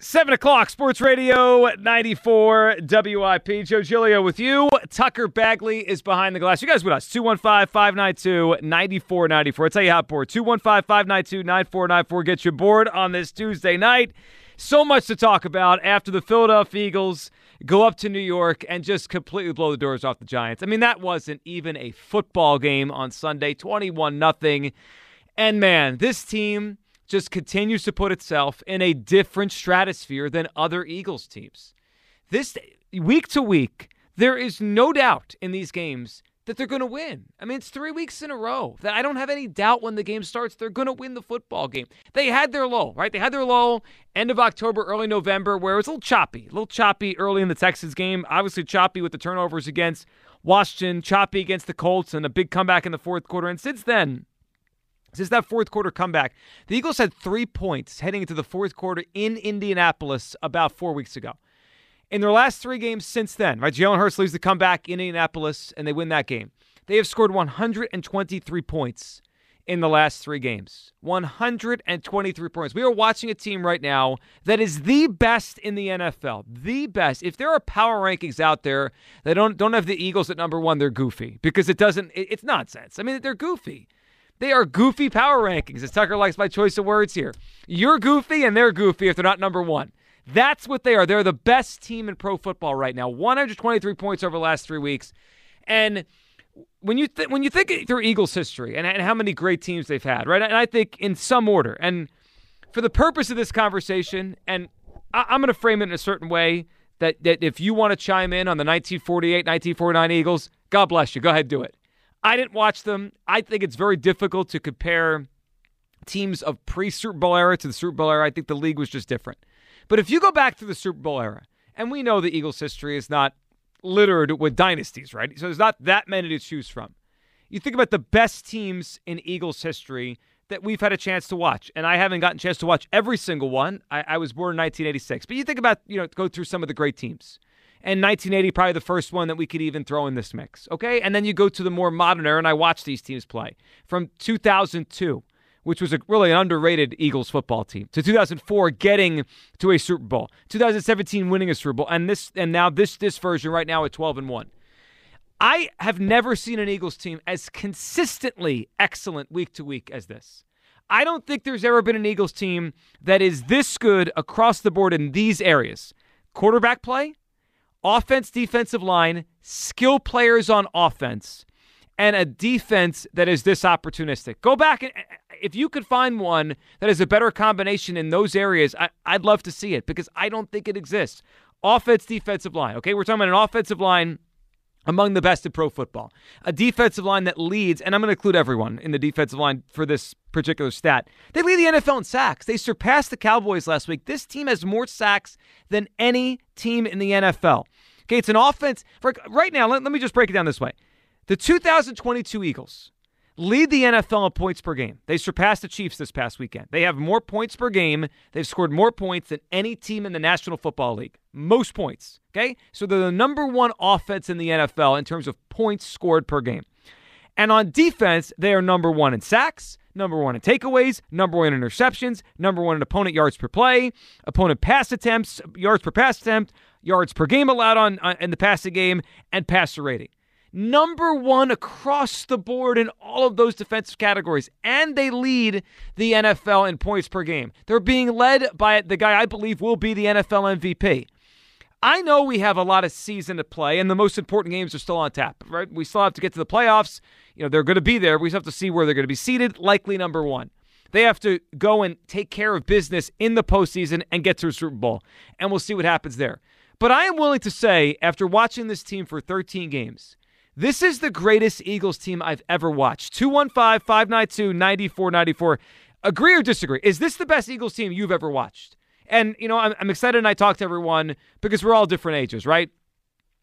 Seven o'clock, Sports Radio 94 WIP. Joe Giglio with you. Tucker Bagley is behind the glass. You guys with us. 215 592 9494. I'll tell you how bored. 215 592 9494. Get you bored on this Tuesday night. So much to talk about after the Philadelphia Eagles go up to New York and just completely blow the doors off the Giants. I mean, that wasn't even a football game on Sunday, 21 nothing. And man, this team just continues to put itself in a different stratosphere than other Eagles teams. This week to week, there is no doubt in these games that they're going to win. I mean, it's three weeks in a row that I don't have any doubt when the game starts, they're going to win the football game. They had their low, right? They had their low end of October, early November, where it was a little choppy, a little choppy early in the Texas game. Obviously, choppy with the turnovers against Washington, choppy against the Colts, and a big comeback in the fourth quarter. And since then, since that fourth quarter comeback, the Eagles had three points heading into the fourth quarter in Indianapolis about four weeks ago. In their last three games since then, right? Jalen Hurts leaves the comeback in Indianapolis and they win that game. They have scored 123 points in the last three games. 123 points. We are watching a team right now that is the best in the NFL. The best. If there are power rankings out there that don't don't have the Eagles at number one, they're goofy because it doesn't. It, it's nonsense. I mean, they're goofy. They are goofy power rankings. As Tucker likes my choice of words here. You're goofy and they're goofy if they're not number one. That's what they are. They're the best team in pro football right now. 123 points over the last three weeks. And when you th- when you think through Eagles history and, and how many great teams they've had, right? And I think in some order. And for the purpose of this conversation, and I- I'm going to frame it in a certain way that, that if you want to chime in on the 1948 1949 Eagles, God bless you. Go ahead, and do it. I didn't watch them. I think it's very difficult to compare teams of pre Super Bowl era to the Super Bowl era. I think the league was just different. But if you go back to the Super Bowl era, and we know the Eagles' history is not littered with dynasties, right? So there's not that many to choose from. You think about the best teams in Eagles history that we've had a chance to watch, and I haven't gotten a chance to watch every single one. I, I was born in 1986, but you think about you know go through some of the great teams and 1980 probably the first one that we could even throw in this mix. Okay, and then you go to the more modern era, and I watched these teams play from 2002, which was a really an underrated Eagles football team, to 2004 getting to a Super Bowl, 2017 winning a Super Bowl, and this and now this this version right now at 12 and one. I have never seen an Eagles team as consistently excellent week to week as this. I don't think there's ever been an Eagles team that is this good across the board in these areas. Quarterback play, offense, defensive line, skill players on offense, and a defense that is this opportunistic. Go back and if you could find one that is a better combination in those areas, I, would love to see it because I don't think it exists. Offense, defensive line. Okay, we're talking about an offensive line among the best in pro football. A defensive line that leads, and I'm going to include everyone in the defensive line for this particular stat. They lead the NFL in sacks. They surpassed the Cowboys last week. This team has more sacks than any team in the NFL. Okay, it's an offense. For, right now, let, let me just break it down this way. The 2022 Eagles lead the NFL in points per game. They surpassed the Chiefs this past weekend. They have more points per game. They've scored more points than any team in the National Football League. Most points. Okay? So they're the number one offense in the NFL in terms of points scored per game. And on defense, they are number one in sacks, number one in takeaways, number one in interceptions, number one in opponent yards per play, opponent pass attempts, yards per pass attempt, yards per game allowed on uh, in the passing game, and passer rating number one across the board in all of those defensive categories, and they lead the NFL in points per game. They're being led by the guy I believe will be the NFL MVP. I know we have a lot of season to play, and the most important games are still on tap, right? We still have to get to the playoffs. You know, they're going to be there. We just have to see where they're going to be seated, likely number one. They have to go and take care of business in the postseason and get to a Super Bowl, and we'll see what happens there. But I am willing to say, after watching this team for 13 games, this is the greatest Eagles team I've ever watched. 215 592 9494. Agree or disagree? Is this the best Eagles team you've ever watched? And, you know, I'm, I'm excited and I talk to everyone because we're all different ages, right?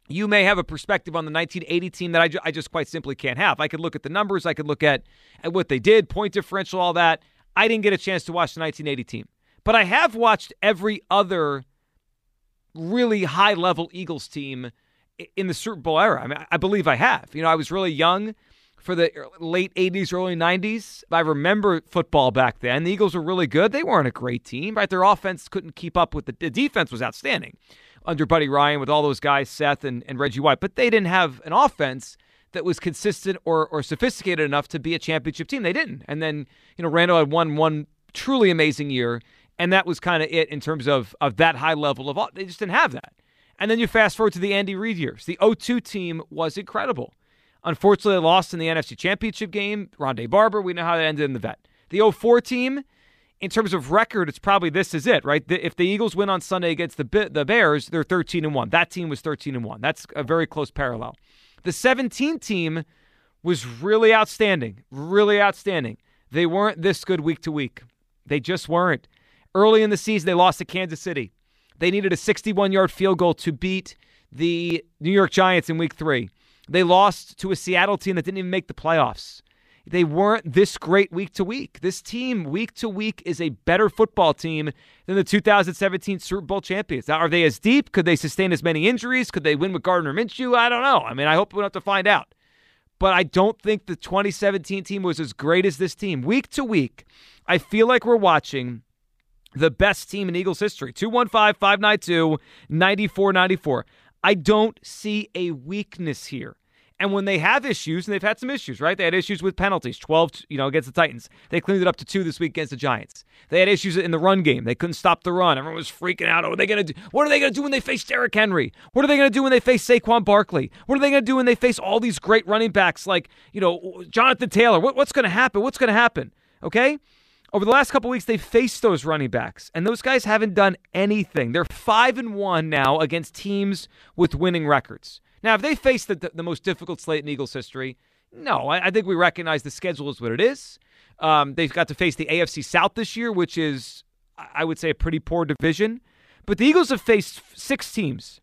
You may have a perspective on the 1980 team that I, ju- I just quite simply can't have. I could look at the numbers, I could look at, at what they did, point differential, all that. I didn't get a chance to watch the 1980 team. But I have watched every other really high level Eagles team in the Super Bowl era. I mean, I believe I have. You know, I was really young for the late 80s, early 90s. I remember football back then. The Eagles were really good. They weren't a great team, right? Their offense couldn't keep up with the, the defense was outstanding under Buddy Ryan with all those guys, Seth and, and Reggie White, but they didn't have an offense that was consistent or, or sophisticated enough to be a championship team. They didn't. And then, you know, Randall had won one truly amazing year, and that was kind of it in terms of, of that high level of, they just didn't have that. And then you fast forward to the Andy Reid years. The 02 team was incredible. Unfortunately, they lost in the NFC Championship game. Ronde Barber, we know how that ended in the vet. The 04 team, in terms of record, it's probably this is it, right? If the Eagles win on Sunday against the the Bears, they're 13 and 1. That team was 13 and 1. That's a very close parallel. The 17 team was really outstanding, really outstanding. They weren't this good week to week. They just weren't. Early in the season, they lost to Kansas City. They needed a 61 yard field goal to beat the New York Giants in week three. They lost to a Seattle team that didn't even make the playoffs. They weren't this great week to week. This team, week to week, is a better football team than the 2017 Super Bowl champions. Now, are they as deep? Could they sustain as many injuries? Could they win with Gardner Minshew? I don't know. I mean, I hope we don't have to find out. But I don't think the 2017 team was as great as this team. Week to week, I feel like we're watching the best team in Eagles history. 215 592 9494. I don't see a weakness here. And when they have issues, and they've had some issues, right? They had issues with penalties, 12, you know, against the Titans. They cleaned it up to two this week against the Giants. They had issues in the run game. They couldn't stop the run. Everyone was freaking out. Oh, what are they going to do? What are they to do when they face Derrick Henry? What are they going to do when they face Saquon Barkley? What are they going to do when they face all these great running backs like, you know, Jonathan Taylor? What, what's going to happen? What's going to happen? Okay? Over the last couple weeks, they've faced those running backs, and those guys haven't done anything. They're five and one now against teams with winning records. Now, if they face the, the most difficult slate in Eagles history, no, I, I think we recognize the schedule is what it is. Um, they've got to face the AFC South this year, which is, I would say, a pretty poor division. But the Eagles have faced six teams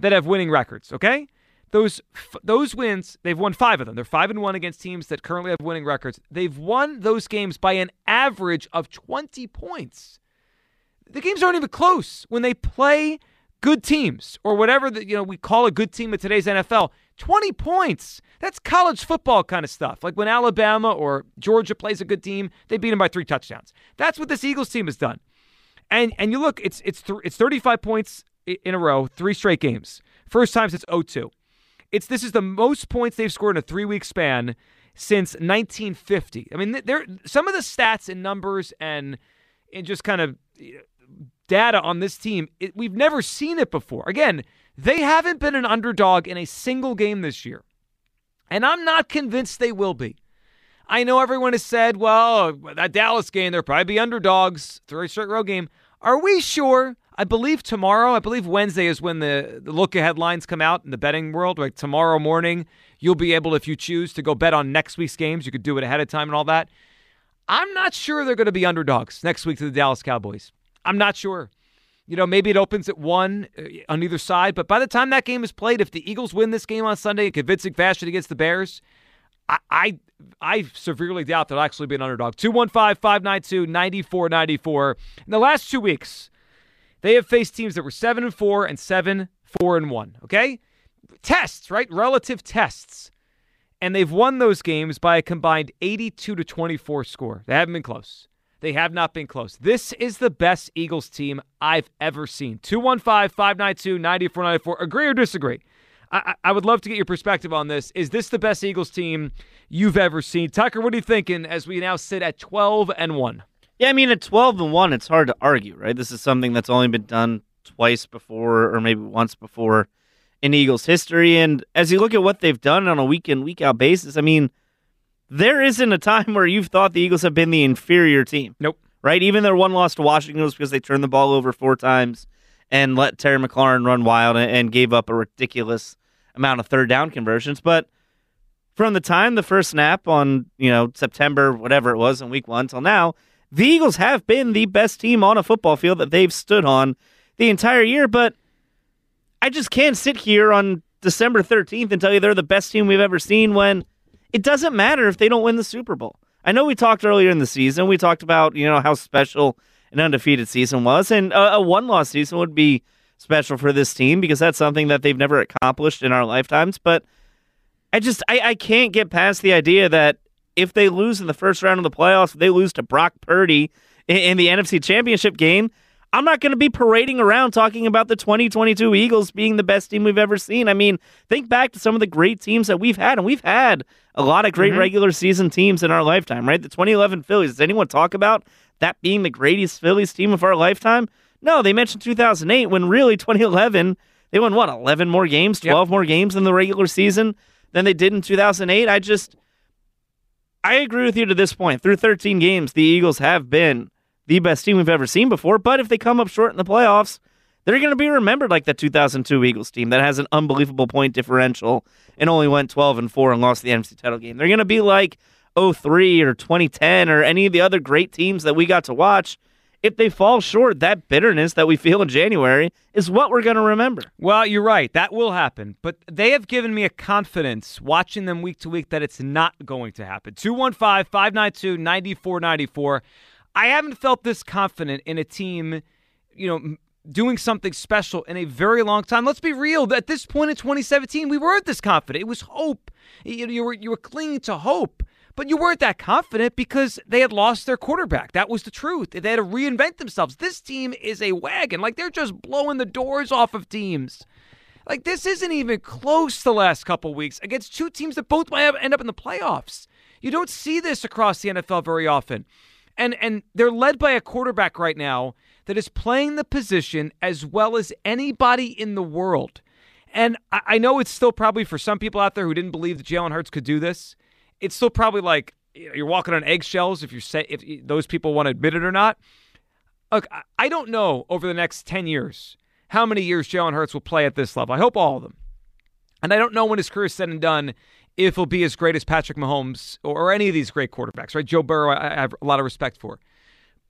that have winning records. Okay, those those wins, they've won five of them. They're five and one against teams that currently have winning records. They've won those games by an average of twenty points. The games aren't even close. When they play good teams or whatever that you know we call a good team in today's NFL 20 points. That's college football kind of stuff. Like when Alabama or Georgia plays a good team they beat them by 3 touchdowns. That's what this Eagles team has done. And and you look it's it's th- it's 35 points in a row three straight games. First time since 02 it's this is the most points they've scored in a 3 week span since 1950 i mean there some of the stats and numbers and and just kind of eh, data on this team, it, we've never seen it before. Again, they haven't been an underdog in a single game this year. And I'm not convinced they will be. I know everyone has said, well, that Dallas game, they'll probably be underdogs, three straight row game. Are we sure? I believe tomorrow, I believe Wednesday is when the, the look ahead lines come out in the betting world. Like tomorrow morning, you'll be able, if you choose, to go bet on next week's games. You could do it ahead of time and all that. I'm not sure they're going to be underdogs next week to the Dallas Cowboys. I'm not sure. You know, maybe it opens at one uh, on either side, but by the time that game is played, if the Eagles win this game on Sunday in convincing fashion against the Bears, I, I, I severely doubt they'll actually be an underdog. 215 592 9494. In the last two weeks, they have faced teams that were 7 and 4 and 7 4 and 1. Okay? Tests, right? Relative tests. And they've won those games by a combined 82 to 24 score. They haven't been close. They have not been close. This is the best Eagles team I've ever seen. 215 592 9494. Agree or disagree? I, I, would love to get your perspective on this. Is this the best Eagles team you've ever seen? Tucker, what are you thinking as we now sit at 12 and 1? Yeah, I mean, at 12 and 1, it's hard to argue, right? This is something that's only been done twice before or maybe once before in Eagles history. And as you look at what they've done on a week in, week out basis, I mean, there isn't a time where you've thought the Eagles have been the inferior team. Nope. Right? Even their one loss to Washington was because they turned the ball over four times and let Terry McLaurin run wild and gave up a ridiculous amount of third down conversions. But from the time the first snap on, you know, September, whatever it was in week one till now, the Eagles have been the best team on a football field that they've stood on the entire year. But I just can't sit here on December 13th and tell you they're the best team we've ever seen when – it doesn't matter if they don't win the Super Bowl. I know we talked earlier in the season. We talked about you know how special an undefeated season was, and a, a one loss season would be special for this team because that's something that they've never accomplished in our lifetimes. But I just I, I can't get past the idea that if they lose in the first round of the playoffs, if they lose to Brock Purdy in, in the NFC Championship game, I'm not going to be parading around talking about the 2022 Eagles being the best team we've ever seen. I mean, think back to some of the great teams that we've had, and we've had a lot of great mm-hmm. regular season teams in our lifetime, right? The 2011 Phillies. Does anyone talk about that being the greatest Phillies team of our lifetime? No, they mentioned 2008 when really 2011 they won what 11 more games, 12 yep. more games in the regular season than they did in 2008. I just I agree with you to this point. Through 13 games, the Eagles have been the best team we've ever seen before. But if they come up short in the playoffs, they're going to be remembered like the 2002 Eagles team that has an unbelievable point differential and only went 12 and 4 and lost the NFC title game. They're going to be like 03 or 2010 or any of the other great teams that we got to watch. If they fall short, that bitterness that we feel in January is what we're going to remember. Well, you're right. That will happen. But they have given me a confidence watching them week to week that it's not going to happen. 215 592 9494. I haven't felt this confident in a team, you know, doing something special in a very long time. Let's be real. At this point in 2017, we weren't this confident. It was hope. You, you were you were clinging to hope, but you weren't that confident because they had lost their quarterback. That was the truth. They had to reinvent themselves. This team is a wagon. Like they're just blowing the doors off of teams. Like this isn't even close the last couple weeks against two teams that both might end up in the playoffs. You don't see this across the NFL very often and and they're led by a quarterback right now that is playing the position as well as anybody in the world. And I, I know it's still probably for some people out there who didn't believe that Jalen Hurts could do this. It's still probably like you're walking on eggshells if you say if those people want to admit it or not. Look, I don't know over the next ten years how many years Jalen Hurts will play at this level. I hope all of them. And I don't know when his career is said and done if he'll be as great as Patrick Mahomes or, any of these great quarterbacks, right? Joe Burrow, I, I have a lot of respect for.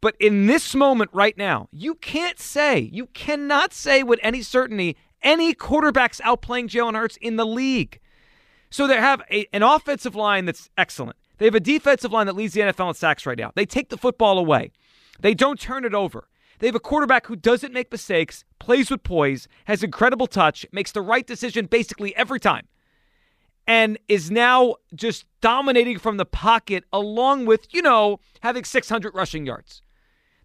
But in this moment right now, you can't say, you cannot say with any certainty any quarterbacks outplaying Jalen Hurts in the league. So they have a, an offensive line that's excellent. They have a defensive line that leads the NFL in sacks right now. They take the football away. They don't turn it over. They have a quarterback who doesn't make mistakes, plays with poise, has incredible touch, makes the right decision basically every time and is now just dominating from the pocket, along with, you know, having 600 rushing yards.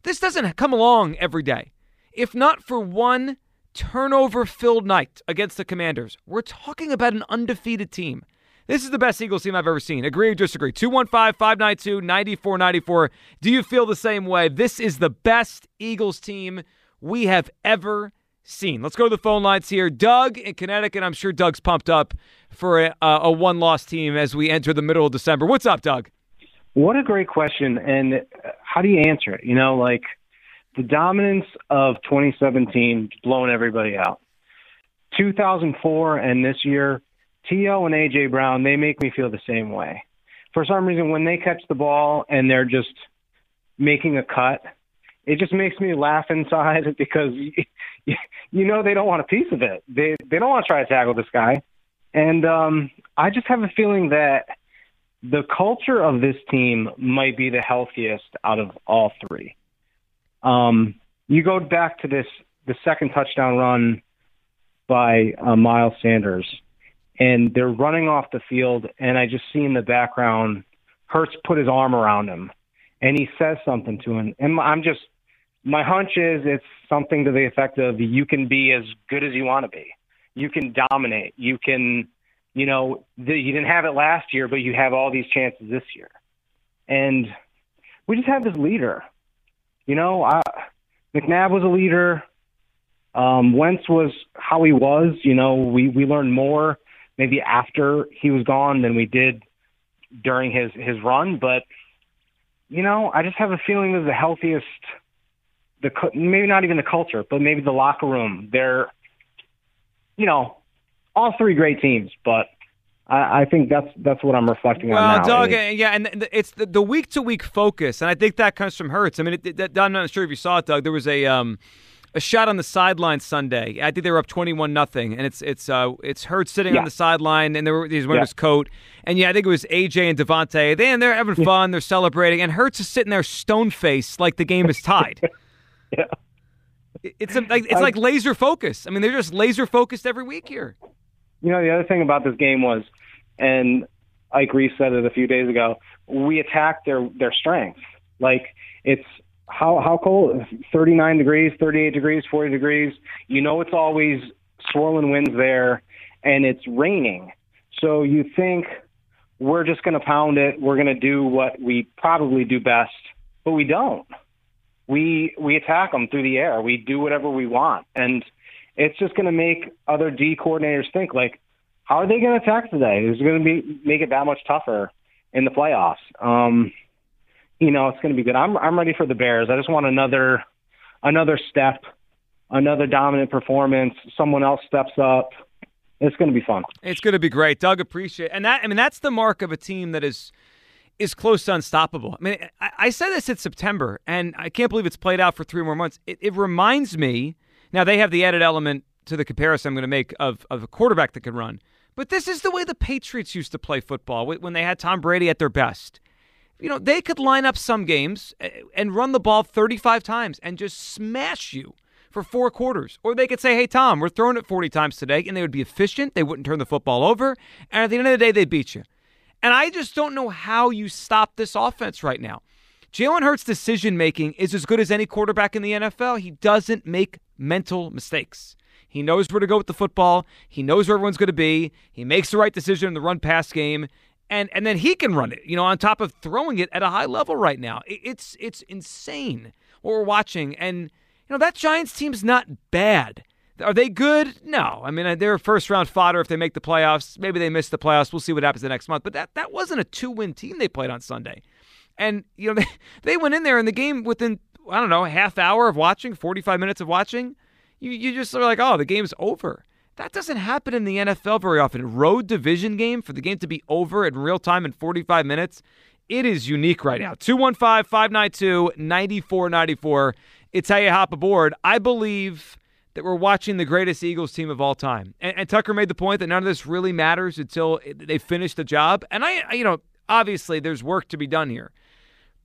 This doesn't come along every day. If not for one turnover filled night against the Commanders, we're talking about an undefeated team. This is the best Eagles team I've ever seen. Agree or disagree? 215 592 9494. Do you feel the same way? This is the best Eagles team we have ever seen. Let's go to the phone lines here. Doug in Connecticut. I'm sure Doug's pumped up for a, uh, a one loss team as we enter the middle of December. What's up, Doug? What a great question. And how do you answer it? You know, like the dominance of 2017 blowing everybody out. 2004 and this year, T.O. and A.J. Brown, they make me feel the same way. For some reason, when they catch the ball and they're just making a cut, it just makes me laugh inside because you know they don't want a piece of it. They they don't want to try to tackle this guy. And um, I just have a feeling that the culture of this team might be the healthiest out of all three. Um, you go back to this the second touchdown run by uh, Miles Sanders, and they're running off the field, and I just see in the background Hurts put his arm around him, and he says something to him, and I'm just my hunch is it's something to the effect of you can be as good as you want to be you can dominate. You can, you know, the, you didn't have it last year, but you have all these chances this year. And we just have this leader. You know, I, McNabb was a leader. Um, Wentz was how he was. You know, we we learned more maybe after he was gone than we did during his his run. But you know, I just have a feeling that the healthiest, the maybe not even the culture, but maybe the locker room. They're you know, all three great teams, but I, I think that's that's what I'm reflecting well, on now. Doug, yeah, and it's the week to week focus, and I think that comes from Hurts. I mean, it, it, I'm not sure if you saw it, Doug. There was a um, a shot on the sideline Sunday. I think they were up twenty-one nothing, and it's it's uh it's Hurts sitting yeah. on the sideline, and there were he's wearing yeah. his coat, and yeah, I think it was AJ and DeVonta. They and they're having fun, they're celebrating, and Hurts is sitting there stone faced like the game is tied. yeah. It's a, like it's like laser focus. I mean, they're just laser focused every week here. You know, the other thing about this game was and Ike Reese said it a few days ago. We attack their their strengths. Like it's how how cold? 39 degrees, 38 degrees, 40 degrees. You know it's always swirling winds there, and it's raining. So you think we're just going to pound it. We're going to do what we probably do best, but we don't. We we attack them through the air. We do whatever we want, and it's just going to make other D coordinators think like, how are they going to attack today? Is it going to be make it that much tougher in the playoffs. Um, you know, it's going to be good. I'm I'm ready for the Bears. I just want another another step, another dominant performance. Someone else steps up. It's going to be fun. It's going to be great, Doug. Appreciate and that. I mean, that's the mark of a team that is is close to unstoppable. I mean, I, I said this in September, and I can't believe it's played out for three more months. It, it reminds me. Now they have the added element to the comparison I'm going to make of of a quarterback that can run. But this is the way the Patriots used to play football when they had Tom Brady at their best. You know, they could line up some games eh, and run the ball 35 times and just smash you for four quarters. Or they could say, hey, Tom, we're throwing it 40 times today, and they would be efficient. They wouldn't turn the football over. And at the end of the day, they beat you. And I just don't know how you stop this offense right now. Jalen Hurts' decision making is as good as any quarterback in the NFL. He doesn't make mental mistakes. He knows where to go with the football. He knows where everyone's going to be. He makes the right decision in the run pass game. And, and then he can run it, you know, on top of throwing it at a high level right now. It's it's insane what we're watching. And, you know, that Giants team's not bad. Are they good? No. I mean, uh, they're first round fodder if they make the playoffs. Maybe they miss the playoffs. We'll see what happens the next month. But that, that wasn't a two win team they played on Sunday. And, you know, they, they went in there in the game within, I don't know, half hour of watching, 45 minutes of watching you, you just are like, oh, the game's over. That doesn't happen in the NFL very often. Road division game for the game to be over in real time in 45 minutes, it is unique right now. 215 592 9494. It's how you hop aboard. I believe that we're watching the greatest Eagles team of all time. And, and, Tucker made the point that none of this really matters until they finish the job. And I, I, you know, obviously there's work to be done here.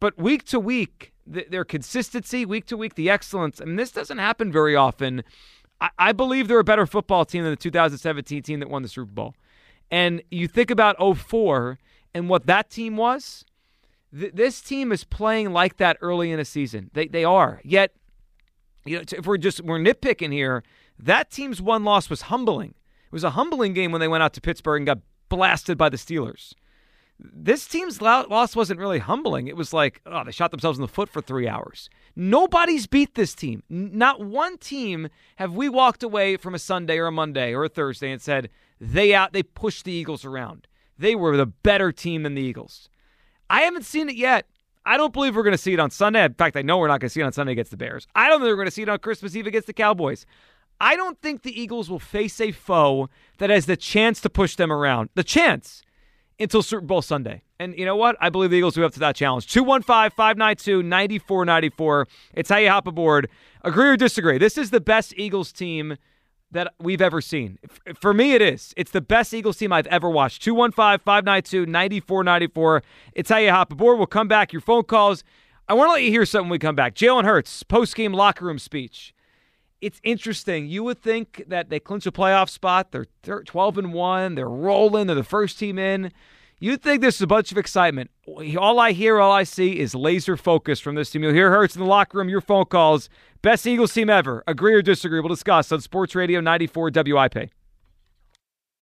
But week to week, their consistency week to week, the excellence. Mean, this doesn't happen very often. I, I believe they're a better football team than the 2017 team that won the Super Bowl. And you think about 04 and what that team was. Th- this team is playing like that early in a season. They they are. Yet, you know, if we're just we're nitpicking here, that team's one loss was humbling. It was a humbling game when they went out to Pittsburgh and got blasted by the Steelers this team's loss wasn't really humbling. It was like, oh, they shot themselves in the foot for three hours. Nobody's beat this team. Not one team have we walked away from a Sunday or a Monday or a Thursday and said they out they pushed the Eagles around. They were the better team than the Eagles. I haven't seen it yet. I don't believe we're going to see it on Sunday. In fact, I know we're not going to see it on Sunday against the Bears. I don't think we're going to see it on Christmas Eve against the Cowboys. I don't think the Eagles will face a foe that has the chance to push them around. The chance until Super Bowl Sunday. And you know what? I believe the Eagles will be up to that challenge. 215 592 9494. It's how you hop aboard. Agree or disagree? This is the best Eagles team that we've ever seen. For me, it is. It's the best Eagles team I've ever watched. 215 592 9494. It's how you hop aboard. We'll come back. Your phone calls. I want to let you hear something when we come back. Jalen Hurts, post game locker room speech it's interesting. You would think that they clinch a playoff spot. They're 12 and 1. They're rolling. They're the first team in. You'd think this is a bunch of excitement. All I hear, all I see is laser focus from this team. You'll hear Hurts in the locker room, your phone calls. Best Eagles team ever. Agree or disagree? We'll discuss on Sports Radio 94 WIP.